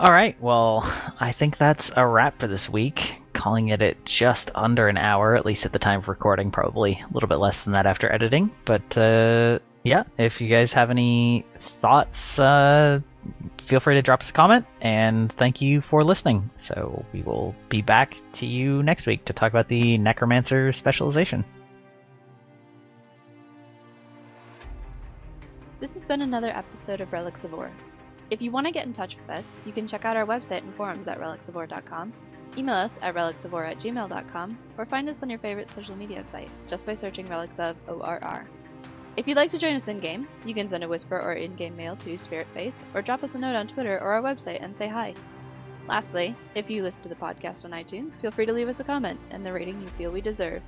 All right, well, I think that's a wrap for this week. Calling it at just under an hour, at least at the time of recording, probably a little bit less than that after editing. But uh, yeah, if you guys have any thoughts, uh, feel free to drop us a comment. And thank you for listening. So we will be back to you next week to talk about the Necromancer specialization. This has been another episode of Relics of Orr. If you want to get in touch with us, you can check out our website and forums at relicsoforr.com, email us at relicsoforr at gmail.com, or find us on your favorite social media site just by searching Relics of ORR. If you'd like to join us in game, you can send a whisper or in game mail to Spiritface, or drop us a note on Twitter or our website and say hi. Lastly, if you listen to the podcast on iTunes, feel free to leave us a comment and the rating you feel we deserve.